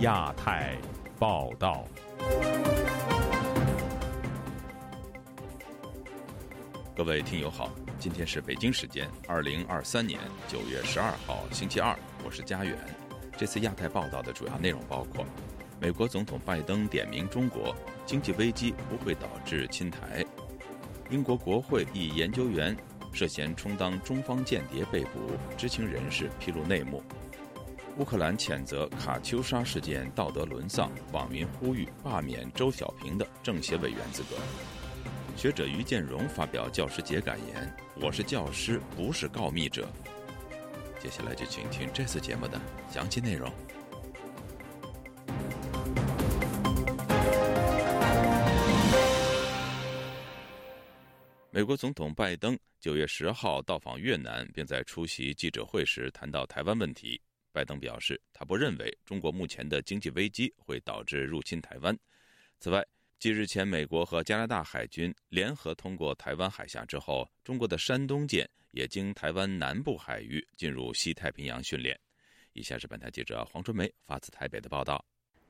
亚太报道，各位听友好，今天是北京时间二零二三年九月十二号星期二，我是佳远。这次亚太报道的主要内容包括：美国总统拜登点名中国经济危机不会导致侵台；英国国会一研究员涉嫌充当中方间谍被捕，知情人士披露内幕。乌克兰谴责卡秋莎事件道德沦丧，网民呼吁罢免周小平的政协委员资格。学者于建荣发表教师节感言：“我是教师，不是告密者。”接下来就请听这次节目的详细内容。美国总统拜登九月十号到访越南，并在出席记者会时谈到台湾问题。拜登表示，他不认为中国目前的经济危机会导致入侵台湾。此外，继日前美国和加拿大海军联合通过台湾海峡之后，中国的山东舰也经台湾南部海域进入西太平洋训练。以下是本台记者黄春梅发自台北的报道。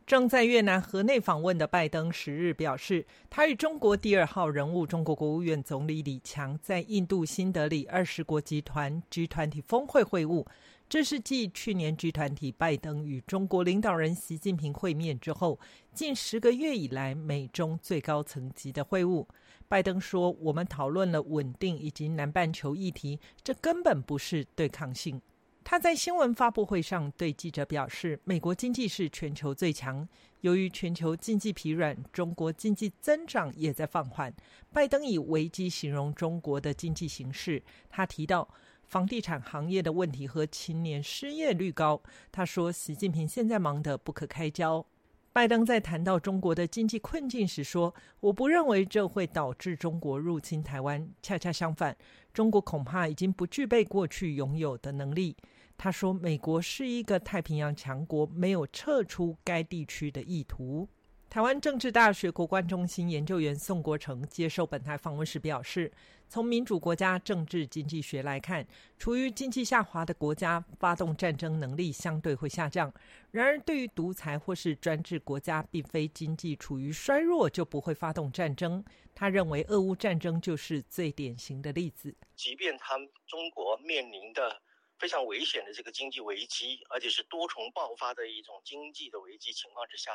正在越南河内访问的拜登十日表示，他与中国第二号人物中国国务院总理李强在印度新德里二十国集团 G 团体峰会会晤。这是继去年 G 团体拜登与中国领导人习近平会面之后，近十个月以来美中最高层级的会晤。拜登说：“我们讨论了稳定以及南半球议题，这根本不是对抗性。”他在新闻发布会上对记者表示：“美国经济是全球最强，由于全球经济疲软，中国经济增长也在放缓。”拜登以危机形容中国的经济形势。他提到。房地产行业的问题和青年失业率高，他说：“习近平现在忙得不可开交。”拜登在谈到中国的经济困境时说：“我不认为这会导致中国入侵台湾，恰恰相反，中国恐怕已经不具备过去拥有的能力。”他说：“美国是一个太平洋强国，没有撤出该地区的意图。”台湾政治大学国关中心研究员宋国成接受本台访问时表示：“从民主国家政治经济学来看，处于经济下滑的国家发动战争能力相对会下降；然而，对于独裁或是专制国家，并非经济处于衰弱就不会发动战争。他认为，俄乌战争就是最典型的例子。即便他们中国面临的非常危险的这个经济危机，而且是多重爆发的一种经济的危机情况之下。”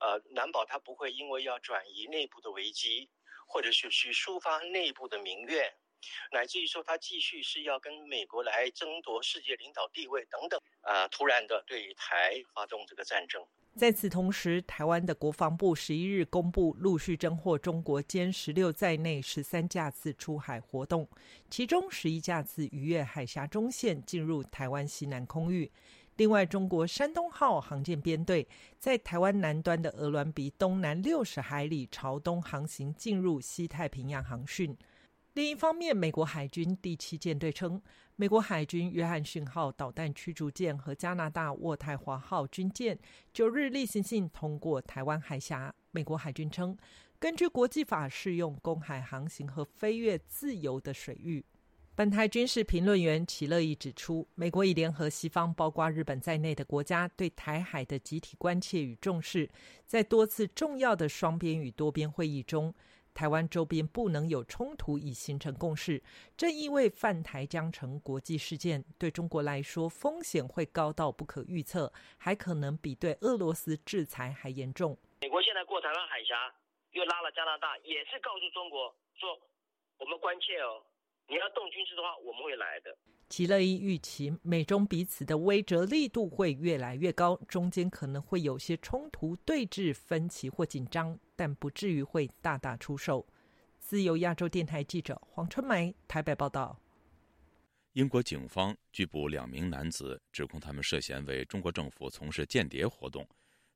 呃，难保他不会因为要转移内部的危机，或者是去抒发内部的民怨，乃至于说他继续是要跟美国来争夺世界领导地位等等，啊，突然的对台发动这个战争。在此同时，台湾的国防部十一日公布，陆续侦获中国歼十六在内十三架次出海活动，其中十一架次逾越海峡中线进入台湾西南空域。另外，中国山东号航舰编队在台湾南端的鹅銮鼻东南六十海里朝东航行，进入西太平洋航训。另一方面，美国海军第七舰队称，美国海军约翰逊号导弹驱逐舰和加拿大渥太华号军舰九日例行性通过台湾海峡。美国海军称，根据国际法适用公海航行和飞越自由的水域。本台军事评论员齐乐意指出，美国已联合西方，包括日本在内的国家，对台海的集体关切与重视。在多次重要的双边与多边会议中，台湾周边不能有冲突，已形成共识。这意味犯台将成国际事件，对中国来说风险会高到不可预测，还可能比对俄罗斯制裁还严重。美国现在过台湾海峡，又拉了加拿大，也是告诉中国说，我们关切哦。你要动军事的话，我们会来的。吉乐伊预期美中彼此的威慑力度会越来越高，中间可能会有些冲突、对峙、分歧或紧张，但不至于会大打出手。自由亚洲电台记者黄春梅台北报道。英国警方拘捕两名男子，指控他们涉嫌为中国政府从事间谍活动。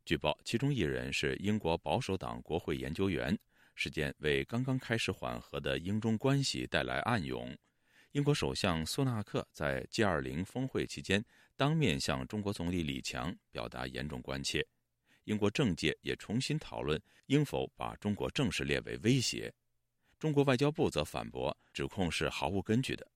据报，其中一人是英国保守党国会研究员。事件为刚刚开始缓和的英中关系带来暗涌。英国首相苏纳克在 G20 峰会期间当面向中国总理李强表达严重关切。英国政界也重新讨论应否把中国正式列为威胁。中国外交部则反驳指控是毫无根据的。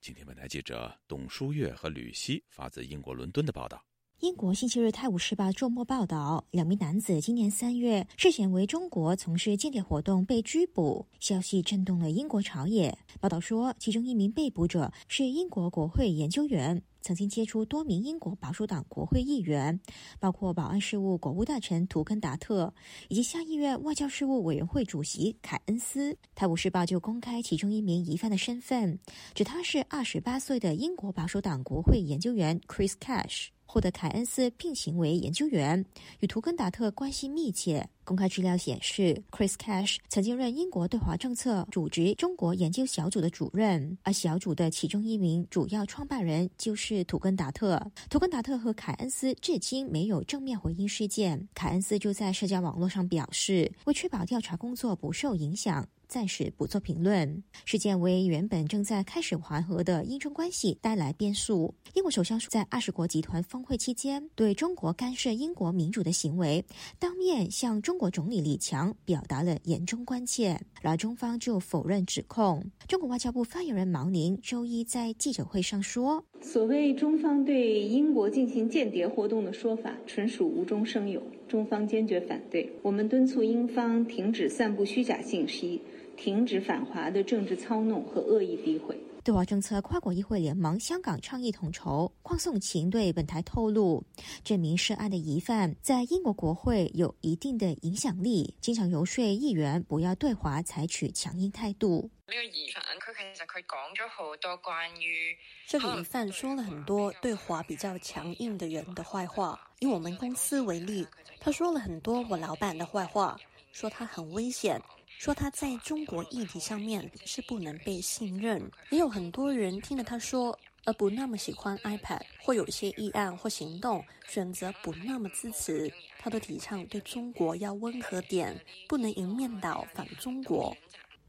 今天，本台记者董书月和吕希发自英国伦敦的报道。英国星期日《泰晤士报》周末报道，两名男子今年三月涉嫌为中国从事间谍活动被拘捕，消息震动了英国朝野。报道说，其中一名被捕者是英国国会研究员，曾经接触多名英国保守党国会议员，包括保安事务国务大臣图根达特以及下议院外交事务委员会主席凯恩斯。《泰晤士报》就公开其中一名疑犯的身份，指他是二十八岁的英国保守党国会研究员 Chris Cash。获得凯恩斯聘请为研究员，与图根达特关系密切。公开资料显示，Chris Cash 曾经任英国对华政策组织中国研究小组的主任，而小组的其中一名主要创办人就是图根达特。图根达特和凯恩斯至今没有正面回应事件。凯恩斯就在社交网络上表示，为确保调查工作不受影响。暂时不做评论。事件为原本正在开始缓和的英中关系带来变数。英国首相在二十国集团峰会期间对中国干涉英国民主的行为，当面向中国总理李强表达了严重关切。而中方就否认指控。中国外交部发言人毛宁周一在记者会上说：“所谓中方对英国进行间谍活动的说法，纯属无中生有，中方坚决反对。我们敦促英方停止散布虚假信息。”停止反华的政治操弄和恶意诋毁。对华政策跨国议会联盟香港倡议统筹邝颂琴对本台透露，这名涉案的疑犯在英国国会有一定的影响力，经常游说议员不要对华采取强硬态度。呢个疑犯佢其實佢講咗好多關於这个疑犯说了很多对华比较强硬的人的坏话。以我们公司为例，他说了很多我老板的坏话，说他很危险。说他在中国议题上面是不能被信任，也有很多人听了他说，而不那么喜欢 iPad，或有些议案或行动选择不那么支持。他都提倡对中国要温和点，不能迎面倒反中国。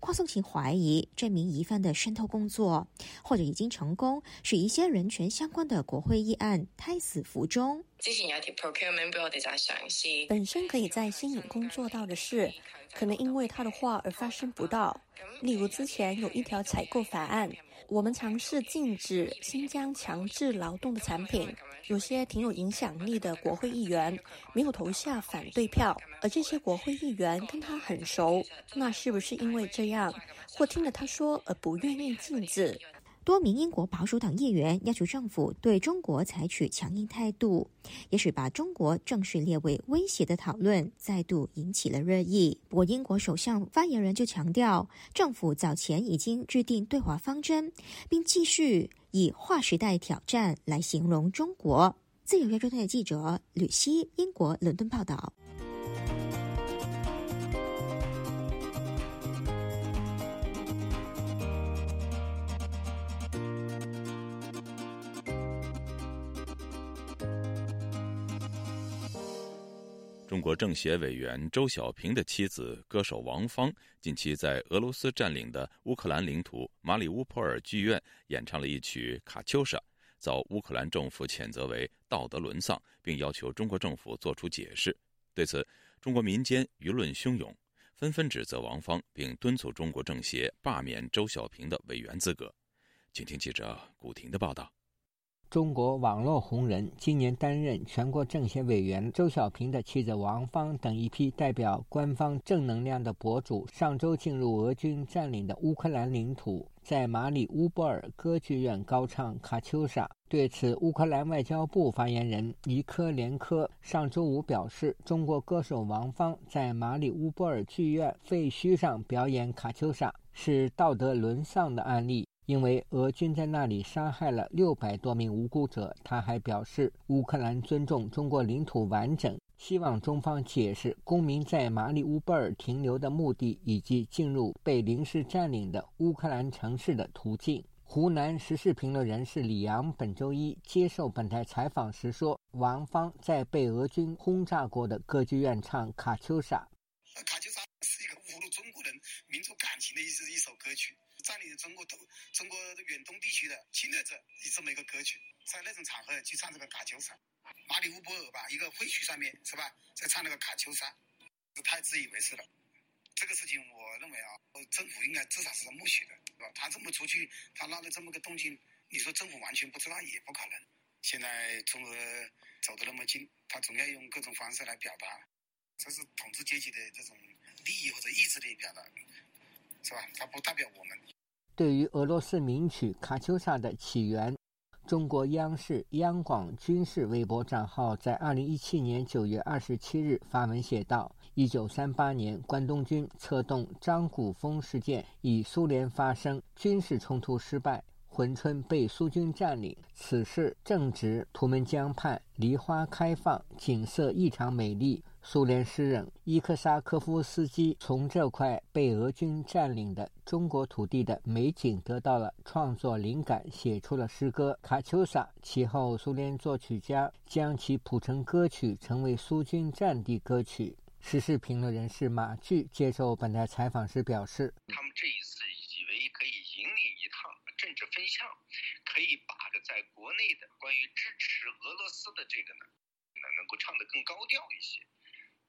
邝颂琴怀疑这名疑犯的渗透工作，或者已经成功使一些人权相关的国会议案胎死腹中。之前有條 procurement 俾我哋就係嘗試，本身可以在新影工做到的事。可能因为他的话而发生不到。例如，之前有一条采购法案，我们尝试禁止新疆强制劳动的产品，有些挺有影响力的国会议员没有投下反对票，而这些国会议员跟他很熟，那是不是因为这样，或听了他说而不愿意禁止？多名英国保守党议员要求政府对中国采取强硬态度，也许把中国正式列为威胁的讨论再度引起了热议。不过，英国首相发言人就强调，政府早前已经制定对华方针，并继续以划时代挑战来形容中国。自由亚洲台记者吕希，英国伦敦报道。中国政协委员周小平的妻子歌手王芳近期在俄罗斯占领的乌克兰领土马里乌波尔剧院演唱了一曲《卡秋莎》，遭乌克兰政府谴责为道德沦丧，并要求中国政府作出解释。对此，中国民间舆论汹涌，纷纷指责王芳，并敦促中国政协罢免周小平的委员资格。请听记者古婷的报道。中国网络红人、今年担任全国政协委员周小平的妻子王芳等一批代表官方正能量的博主，上周进入俄军占领的乌克兰领土，在马里乌波尔歌剧院高唱《卡秋莎》。对此，乌克兰外交部发言人尼科连科上周五表示，中国歌手王芳在马里乌波尔剧院废墟上表演《卡秋莎》是道德沦丧的案例。因为俄军在那里杀害了六百多名无辜者，他还表示，乌克兰尊重中国领土完整，希望中方解释公民在马里乌波尔停留的目的以及进入被临时占领的乌克兰城市的途径。湖南时事评论人士李阳本周一接受本台采访时说：“王芳在被俄军轰炸过的歌剧院唱《卡秋莎》。”卡秋莎是一个侮辱中国人民族感情的一一首歌曲。占领中国东中国远东地区的侵略者，以这么一个歌曲，在那种场合去唱这个卡秋莎，马里乌波尔吧，一个废墟上面是吧，在唱那个卡秋莎，是太自以为是了。这个事情，我认为啊，政府应该至少是默许的，是吧？他这么出去，他闹了这么个动静，你说政府完全不知道也不可能。现在中俄走得那么近，他总要用各种方式来表达，这是统治阶级的这种利益或者意志的表达，是吧？它不代表我们。对于俄罗斯名曲《卡秋莎》的起源，中国央视央广军事微博账号在二零一七年九月二十七日发文写道：“一九三八年，关东军策动张古峰事件，与苏联发生军事冲突，失败。”珲春被苏军占领，此事正值图们江畔梨花开放，景色异常美丽。苏联诗人伊克萨科夫斯基从这块被俄军占领的中国土地的美景得到了创作灵感，写出了诗歌《卡秋莎》。其后，苏联作曲家将其谱成歌曲，成为苏军战地歌曲。时事评论人士马巨接受本台采访时表示：“他们这一次以为可以引领一趟。”政治风向可以把这在国内的关于支持俄罗斯的这个呢，能够唱得更高调一些。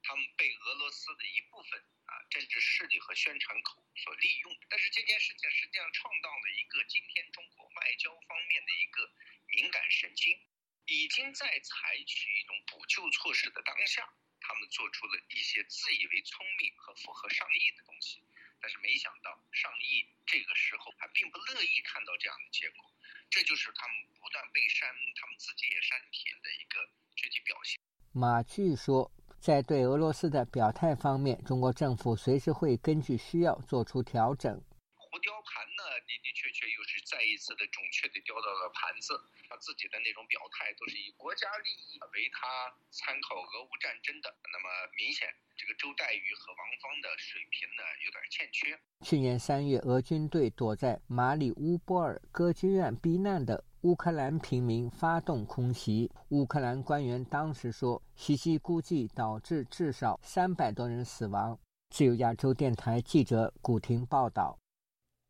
他们被俄罗斯的一部分啊政治势力和宣传口所利用。但是这件事情实际上创造了一个今天中国外交方面的一个敏感神经，已经在采取一种补救措施的当下，他们做出了一些自以为聪明和符合上意的东西。但是没想到，上亿这个时候还并不乐意看到这样的结果，这就是他们不断被删，他们自己也删帖的一个具体表现。马巨说，在对俄罗斯的表态方面，中国政府随时会根据需要做出调整。胡雕盘呢，的的确确又是再一次的准确的雕到了盘子。他自己的那种表态都是以国家利益为他参考俄乌战争的，那么明显这个周黛玉和王芳的水平呢有点欠缺。去年三月，俄军对躲在马里乌波尔歌剧院避难的乌克兰平民发动空袭，乌克兰官员当时说，袭击估计导致至少三百多人死亡。自由亚洲电台记者古婷报道。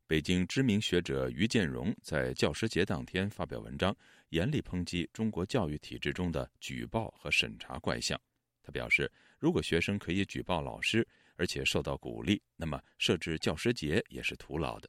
北京知名学者于建荣在教师节当天发表文章，严厉抨击中国教育体制中的举报和审查怪象。他表示，如果学生可以举报老师，而且受到鼓励，那么设置教师节也是徒劳的。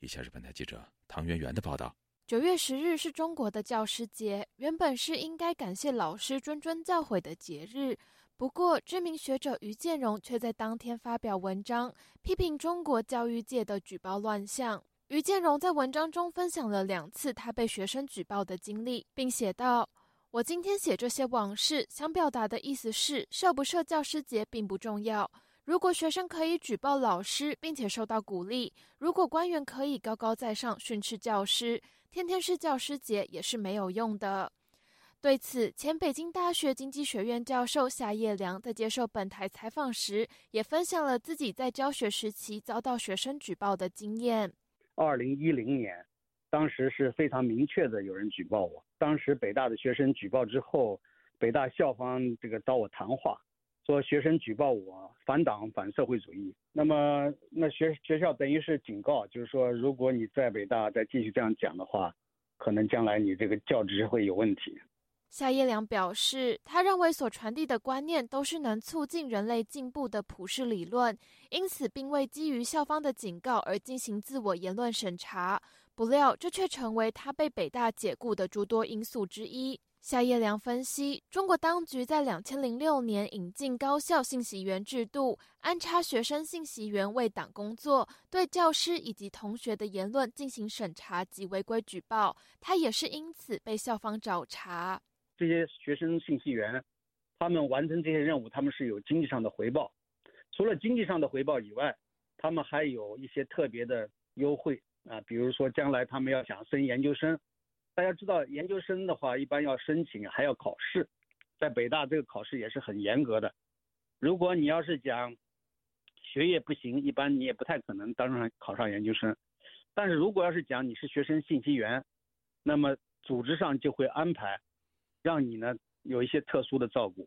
以下是本台记者唐媛媛的报道：九月十日是中国的教师节，原本是应该感谢老师谆谆教诲的节日。不过，知名学者于建荣却在当天发表文章，批评中国教育界的举报乱象。于建荣在文章中分享了两次他被学生举报的经历，并写道：“我今天写这些往事，想表达的意思是，设不设教师节并不重要。如果学生可以举报老师，并且受到鼓励；如果官员可以高高在上训斥教师，天天是教师节也是没有用的。”对此，前北京大学经济学院教授夏叶良在接受本台采访时，也分享了自己在教学时期遭到学生举报的经验。二零一零年，当时是非常明确的有人举报我。当时北大的学生举报之后，北大校方这个找我谈话，说学生举报我反党反社会主义。那么那学学校等于是警告，就是说如果你在北大再继续这样讲的话，可能将来你这个教职会有问题。夏叶良表示，他认为所传递的观念都是能促进人类进步的普世理论，因此并未基于校方的警告而进行自我言论审查。不料，这却成为他被北大解雇的诸多因素之一。夏叶良分析，中国当局在两千零六年引进高校信息员制度，安插学生信息员为党工作，对教师以及同学的言论进行审查及违规举报。他也是因此被校方找茬。这些学生信息员，他们完成这些任务，他们是有经济上的回报。除了经济上的回报以外，他们还有一些特别的优惠啊，比如说将来他们要想升研究生，大家知道研究生的话，一般要申请还要考试，在北大这个考试也是很严格的。如果你要是讲学业不行，一般你也不太可能当上考上研究生。但是如果要是讲你是学生信息员，那么组织上就会安排。让你呢有一些特殊的照顾。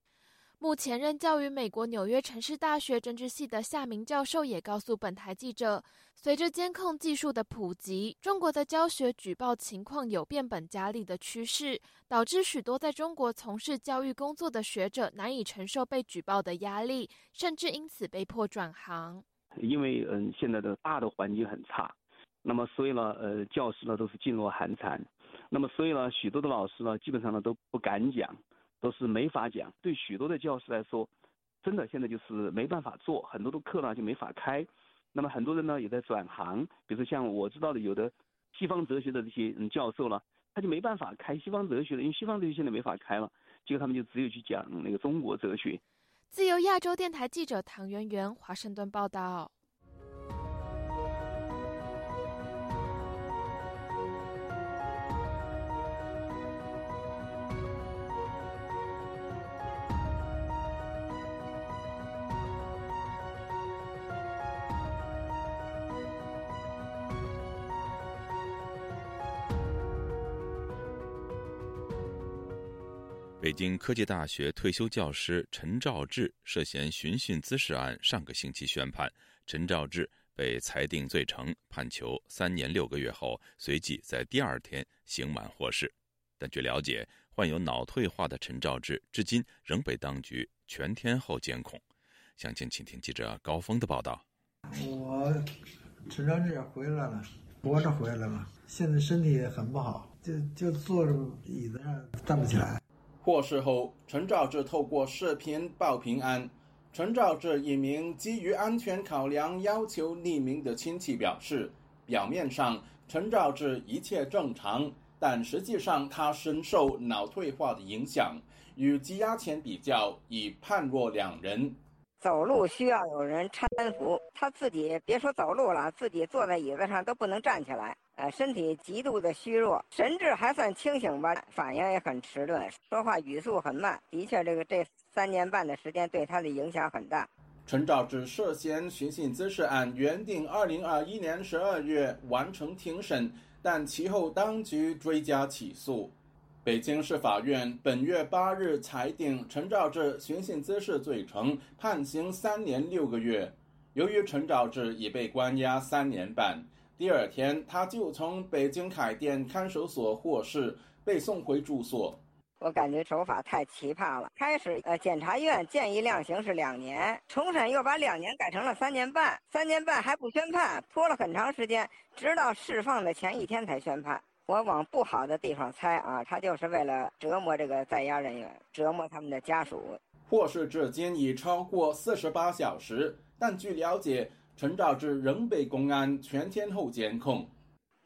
目前任教于美国纽约城市大学政治系的夏明教授也告诉本台记者，随着监控技术的普及，中国的教学举报情况有变本加厉的趋势，导致许多在中国从事教育工作的学者难以承受被举报的压力，甚至因此被迫转行。因为嗯，现在的大的环境很差，那么所以呢，呃，教师呢都是噤若寒蝉。那么所以呢，许多的老师呢，基本上呢都不敢讲，都是没法讲。对许多的教师来说，真的现在就是没办法做，很多的课呢就没法开。那么很多人呢也在转行，比如说像我知道的有的西方哲学的这些教授了，他就没办法开西方哲学了，因为西方哲学现在没法开了，结果他们就只有去讲那个中国哲学。自由亚洲电台记者唐媛媛华盛顿报道。北京科技大学退休教师陈兆志涉嫌寻衅滋事案上个星期宣判，陈兆志被裁定罪成，判囚三年六个月后，随即在第二天刑满获释。但据了解，患有脑退化的陈兆志至今仍被当局全天候监控。详情，请听记者高峰的报道。我陈兆志也回来了，活着回来了，现在身体很不好，就就坐着椅子上站不起来。获释后，陈兆志透过视频报平安。陈兆志一名基于安全考量要求匿名的亲戚表示，表面上陈兆志一切正常，但实际上他深受脑退化的影响，与羁押前比较已判若两人。走路需要有人搀扶，他自己别说走路了，自己坐在椅子上都不能站起来。呃，身体极度的虚弱，神志还算清醒吧，反应也很迟钝，说话语速很慢。的确，这个这三年半的时间对他的影响很大。陈兆志涉嫌寻衅滋事案原定二零二一年十二月完成庭审，但其后当局追加起诉。北京市法院本月八日裁定陈兆志寻衅滋事罪成，判刑三年六个月。由于陈兆志已被关押三年半。第二天，他就从北京海淀看守所获释，被送回住所。我感觉手法太奇葩了。开始，呃，检察院建议量刑是两年，重审又把两年改成了三年半，三年半还不宣判，拖了很长时间，直到释放的前一天才宣判。我往不好的地方猜啊，他就是为了折磨这个在押人员，折磨他们的家属。获释至今已超过四十八小时，但据了解。陈兆志仍被公安全天候监控，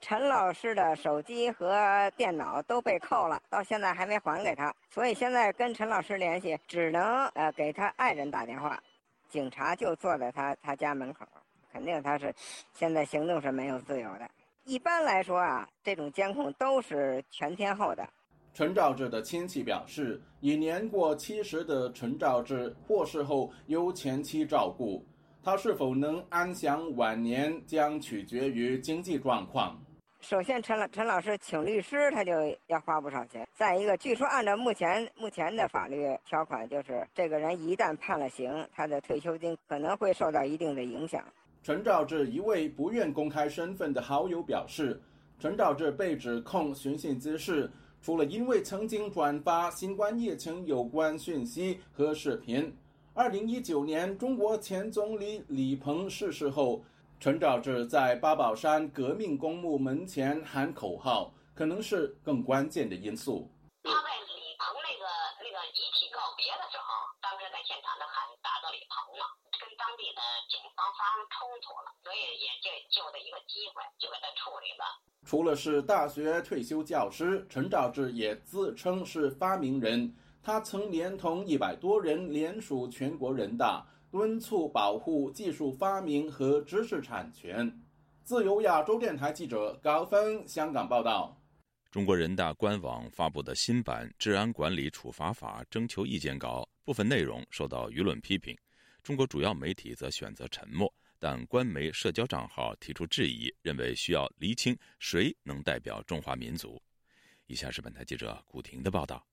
陈老师的手机和电脑都被扣了，到现在还没还给他，所以现在跟陈老师联系只能呃给他爱人打电话。警察就坐在他他家门口，肯定他是现在行动是没有自由的。一般来说啊，这种监控都是全天候的。陈兆志的亲戚表示，已年过七十的陈兆志过世后由前妻照顾。他是否能安享晚年，将取决于经济状况。首先，陈老陈老师请律师，他就要花不少钱。再一个，据说按照目前目前的法律条款，就是这个人一旦判了刑，他的退休金可能会受到一定的影响。陈兆志一位不愿公开身份的好友表示，陈兆志被指控寻衅滋事，除了因为曾经转发新冠疫情有关讯息和视频。二零一九年，中国前总理李鹏逝世后，陈肇志在八宝山革命公墓门前喊口号，可能是更关键的因素。他在李鹏那个那个遗体告别的时候，当时在现场的喊打到李鹏了，跟当地的警方发生冲突了，所以也就就的一个机会，就给他处理了。除了是大学退休教师，陈肇志也自称是发明人。他曾连同一百多人联署全国人大，敦促保护技术发明和知识产权。自由亚洲电台记者高峰香港报道。中国人大官网发布的新版《治安管理处罚法》征求意见稿部分内容受到舆论批评，中国主要媒体则选择沉默，但官媒社交账号提出质疑，认为需要厘清谁能代表中华民族。以下是本台记者古婷的报道。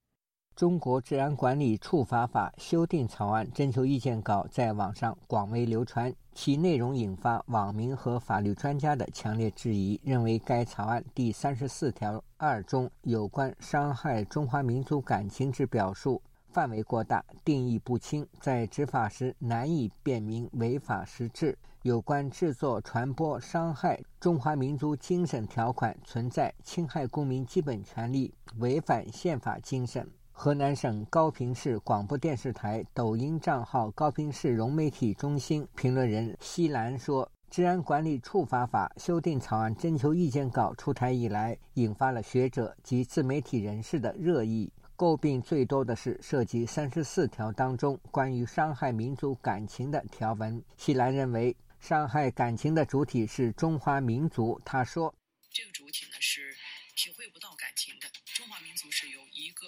中国治安管理处罚法修订草案征求意见稿在网上广为流传，其内容引发网民和法律专家的强烈质疑，认为该草案第三十四条二中有关伤害中华民族感情之表述范围过大，定义不清，在执法时难以辨明违法实质；有关制作、传播伤害中华民族精神条款存在侵害公民基本权利、违反宪法精神。河南省高平市广播电视台抖音账号“高平市融媒体中心”评论人西兰说：“治安管理处罚法修订草案征求意见稿出台以来，引发了学者及自媒体人士的热议。诟病最多的是涉及三十四条当中关于伤害民族感情的条文。西兰认为，伤害感情的主体是中华民族。他说：“这个主体呢是。”体会不到感情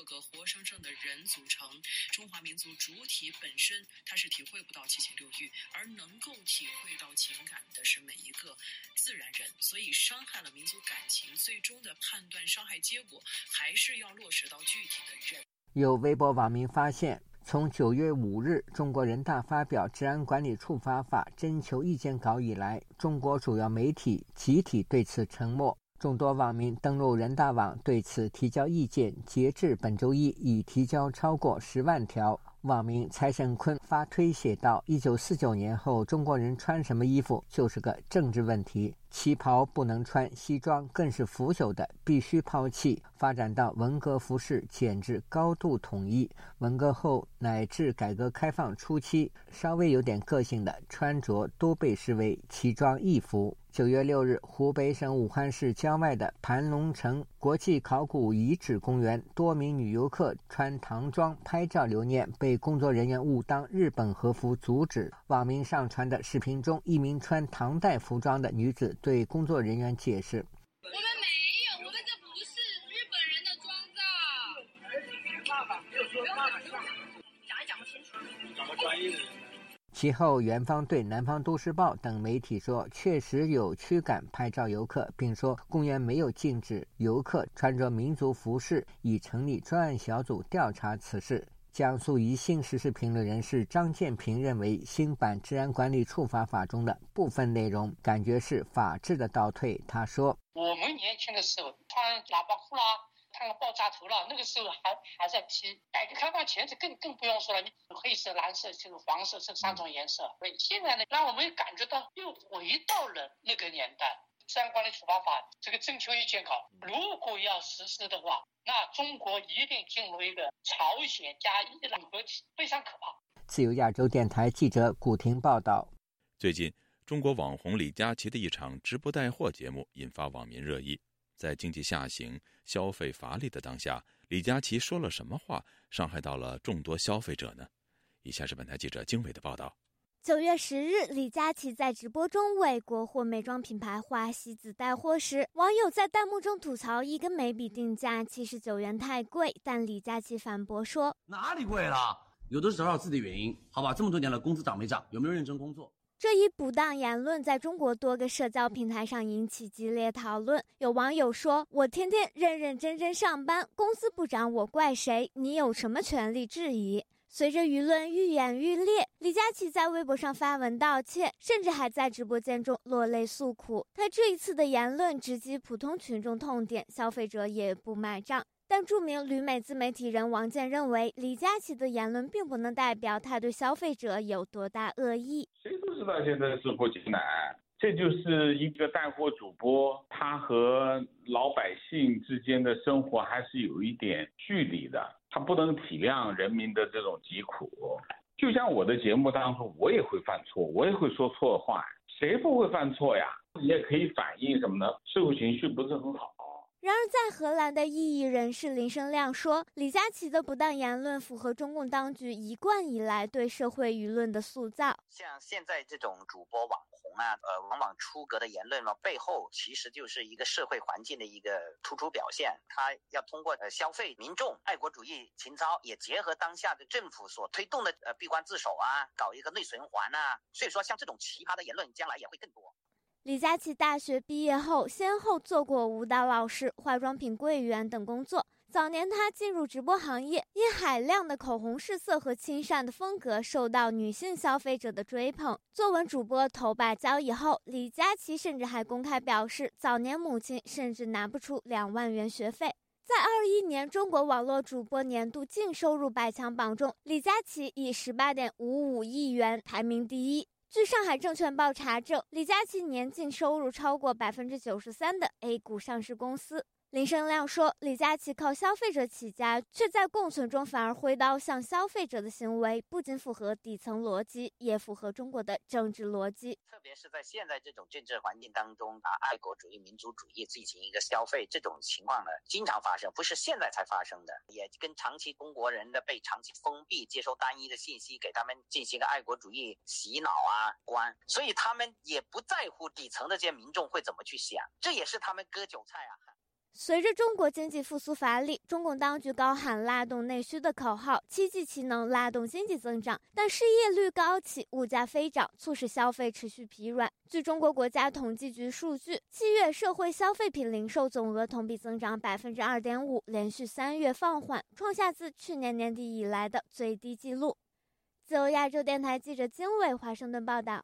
个活生生的人组成。中华民族主体本身，它是体会不到七情六欲，而能够体会到情感的是每一个自然人。所以，伤害了民族感情，最终的判断伤害结果，还是要落实到具体的人。有微博网民发现，从九月五日中国人大发表《治安管理处罚法》征求意见稿以来，中国主要媒体集体对此沉默。众多网民登录人大网对此提交意见，截至本周一已提交超过十万条。网民财神坤发推写道：“一九四九年后，中国人穿什么衣服就是个政治问题。旗袍不能穿，西装更是腐朽的，必须抛弃。发展到文革服饰简直高度统一。文革后乃至改革开放初期，稍微有点个性的穿着都被视为奇装异服。”九月六日，湖北省武汉市郊外的盘龙城国际考古遗址公园，多名女游客穿唐装拍照留念，被工作人员误当日本和服阻止。网民上传的视频中，一名穿唐代服装的女子对工作人员解释：“我们没有，我们这不是日本人的妆造。”没办法，没有说办法讲也讲不清楚。找个专业的人。其后，园方对南方都市报等媒体说，确实有驱赶拍照游客，并说公园没有禁止游客穿着民族服饰，已成立专案小组调查此事。江苏宜兴时事评论人士张建平认为，新版治安管理处罚法中的部分内容感觉是法治的倒退。他说：“我们年轻的时候穿喇叭裤啦。”看个爆炸头了，那个时候还还在批。改革开放前是更更不用说了，你黑色、蓝色、这个黄色这三种颜色。所以现在呢，让我们感觉到又回到了那个年代。治安管理处罚法这个征求意见稿，如果要实施的话，那中国一定进入一个朝鲜加伊朗合体，非常可怕。自由亚洲电台记者古婷报道。最近，中国网红李佳琦的一场直播带货节目引发网民热议。在经济下行、消费乏力的当下，李佳琦说了什么话，伤害到了众多消费者呢？以下是本台记者经纬的报道。九月十日，李佳琦在直播中为国货美妆品牌花西子带货时，网友在弹幕中吐槽一根眉笔定价七十九元太贵，但李佳琦反驳说：“哪里贵了？有的是找找自己的原因，好吧？这么多年了，工资涨没涨？有没有认真工作？”这一不当言论在中国多个社交平台上引起激烈讨论。有网友说：“我天天认认真真上班，工资不涨我怪谁？你有什么权利质疑？”随着舆论愈演愈烈，李佳琦在微博上发文道歉，甚至还在直播间中落泪诉苦。他这一次的言论直击普通群众痛点，消费者也不买账。但著名旅美自媒体人王健认为，李佳琦的言论并不能代表他对消费者有多大恶意。谁都知道现在是国艰难，这就是一个带货主播，他和老百姓之间的生活还是有一点距离的，他不能体谅人民的这种疾苦。就像我的节目当中，我也会犯错，我也会说错话，谁不会犯错呀？你也可以反映什么呢？社会情绪不是很好。然而，在荷兰的异议人士林生亮说，李佳琦的不当言论符合中共当局一贯以来对社会舆论的塑造。像现在这种主播网红啊，呃，往往出格的言论呢，背后其实就是一个社会环境的一个突出表现。他要通过呃消费民众爱国主义情操，也结合当下的政府所推动的呃闭关自守啊，搞一个内循环啊。所以说，像这种奇葩的言论，将来也会更多。李佳琦大学毕业后，先后做过舞蹈老师、化妆品柜员等工作。早年他进入直播行业，因海量的口红试色和亲善的风格，受到女性消费者的追捧。作文主播头把交椅后，李佳琦甚至还公开表示，早年母亲甚至拿不出两万元学费。在二一年中国网络主播年度净收入百强榜中，李佳琦以十八点五五亿元排名第一。据上海证券报查证，李佳琦年净收入超过百分之九十三的 A 股上市公司。林生亮说：“李佳琦靠消费者起家，却在共存中反而挥刀向消费者的行为，不仅符合底层逻辑，也符合中国的政治逻辑。特别是在现在这种政治环境当中，把爱国主义、民族主义进行一个消费，这种情况呢，经常发生，不是现在才发生的，也跟长期中国人的被长期封闭、接收单一的信息，给他们进行一个爱国主义洗脑啊关，所以他们也不在乎底层的这些民众会怎么去想，这也是他们割韭菜啊。”随着中国经济复苏乏力，中共当局高喊拉动内需的口号，积极其能拉动经济增长，但失业率高企，物价飞涨，促使消费持续疲软。据中国国家统计局数据，七月社会消费品零售总额同比增长百分之二点五，连续三月放缓，创下自去年年底以来的最低纪录。自由亚洲电台记者金伟华盛顿报道。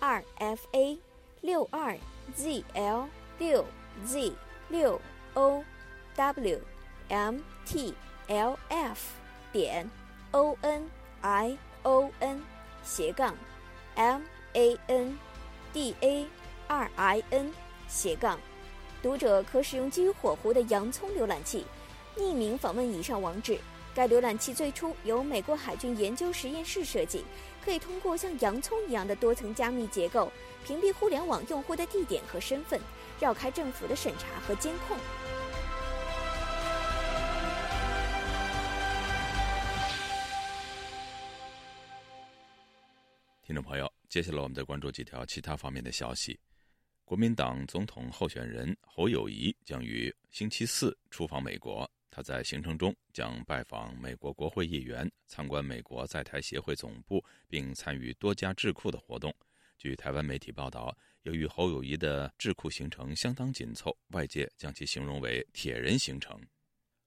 二 f a 六二 z l 六 z 六 o w m t l f 点 o n i o n 斜杠 m a n d a 二 i n 斜杠，读者可使用基于火狐的洋葱浏览器，匿名访问以上网址。该浏览器最初由美国海军研究实验室设计。可以通过像洋葱一样的多层加密结构，屏蔽互联网用户的地点和身份，绕开政府的审查和监控。听众朋友，接下来我们再关注几条其他方面的消息。国民党总统候选人侯友谊将于星期四出访美国。他在行程中将拜访美国国会议员，参观美国在台协会总部，并参与多家智库的活动。据台湾媒体报道，由于侯友谊的智库行程相当紧凑，外界将其形容为“铁人行程”。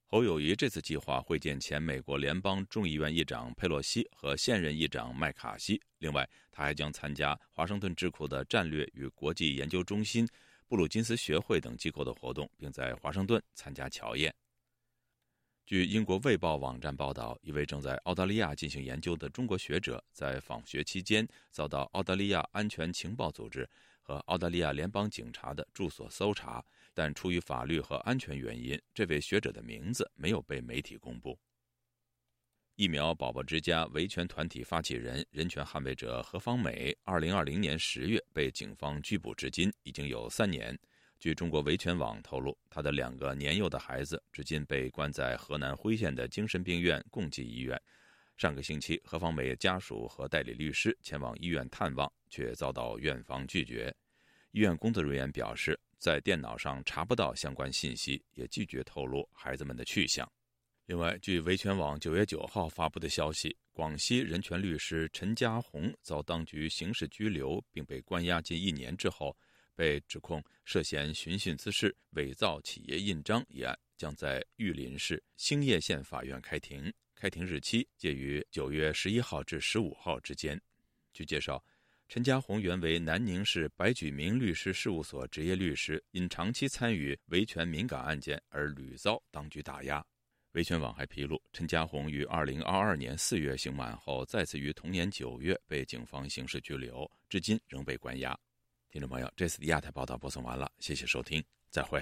侯友谊这次计划会见前美国联邦众议院议长佩洛西和现任议长麦卡锡。另外，他还将参加华盛顿智库的战略与国际研究中心、布鲁金斯学会等机构的活动，并在华盛顿参加乔宴。据英国《卫报》网站报道，一位正在澳大利亚进行研究的中国学者在访学期间遭到澳大利亚安全情报组织和澳大利亚联邦警察的住所搜查，但出于法律和安全原因，这位学者的名字没有被媒体公布。疫苗宝宝之家维权团体发起人、人权捍卫者何方美，二零二零年十月被警方拘捕至今已经有三年。据中国维权网透露，他的两个年幼的孩子至今被关在河南辉县的精神病院共济医院。上个星期，何方美家属和代理律师前往医院探望，却遭到院方拒绝。医院工作人员表示，在电脑上查不到相关信息，也拒绝透露孩子们的去向。另外，据维权网九月九号发布的消息，广西人权律师陈家红遭当局刑事拘留，并被关押近一年之后。被指控涉嫌寻衅滋事、伪造企业印章一案，将在玉林市兴业县法院开庭，开庭日期介于九月十一号至十五号之间。据介绍，陈家红原为南宁市白举明律师事务所执业律师，因长期参与维权敏感案件而屡遭当局打压。维权网还披露，陈家红于二零二二年四月刑满后，再次于同年九月被警方刑事拘留，至今仍被关押。听众朋友，这次的亚太报道播送完了，谢谢收听，再会。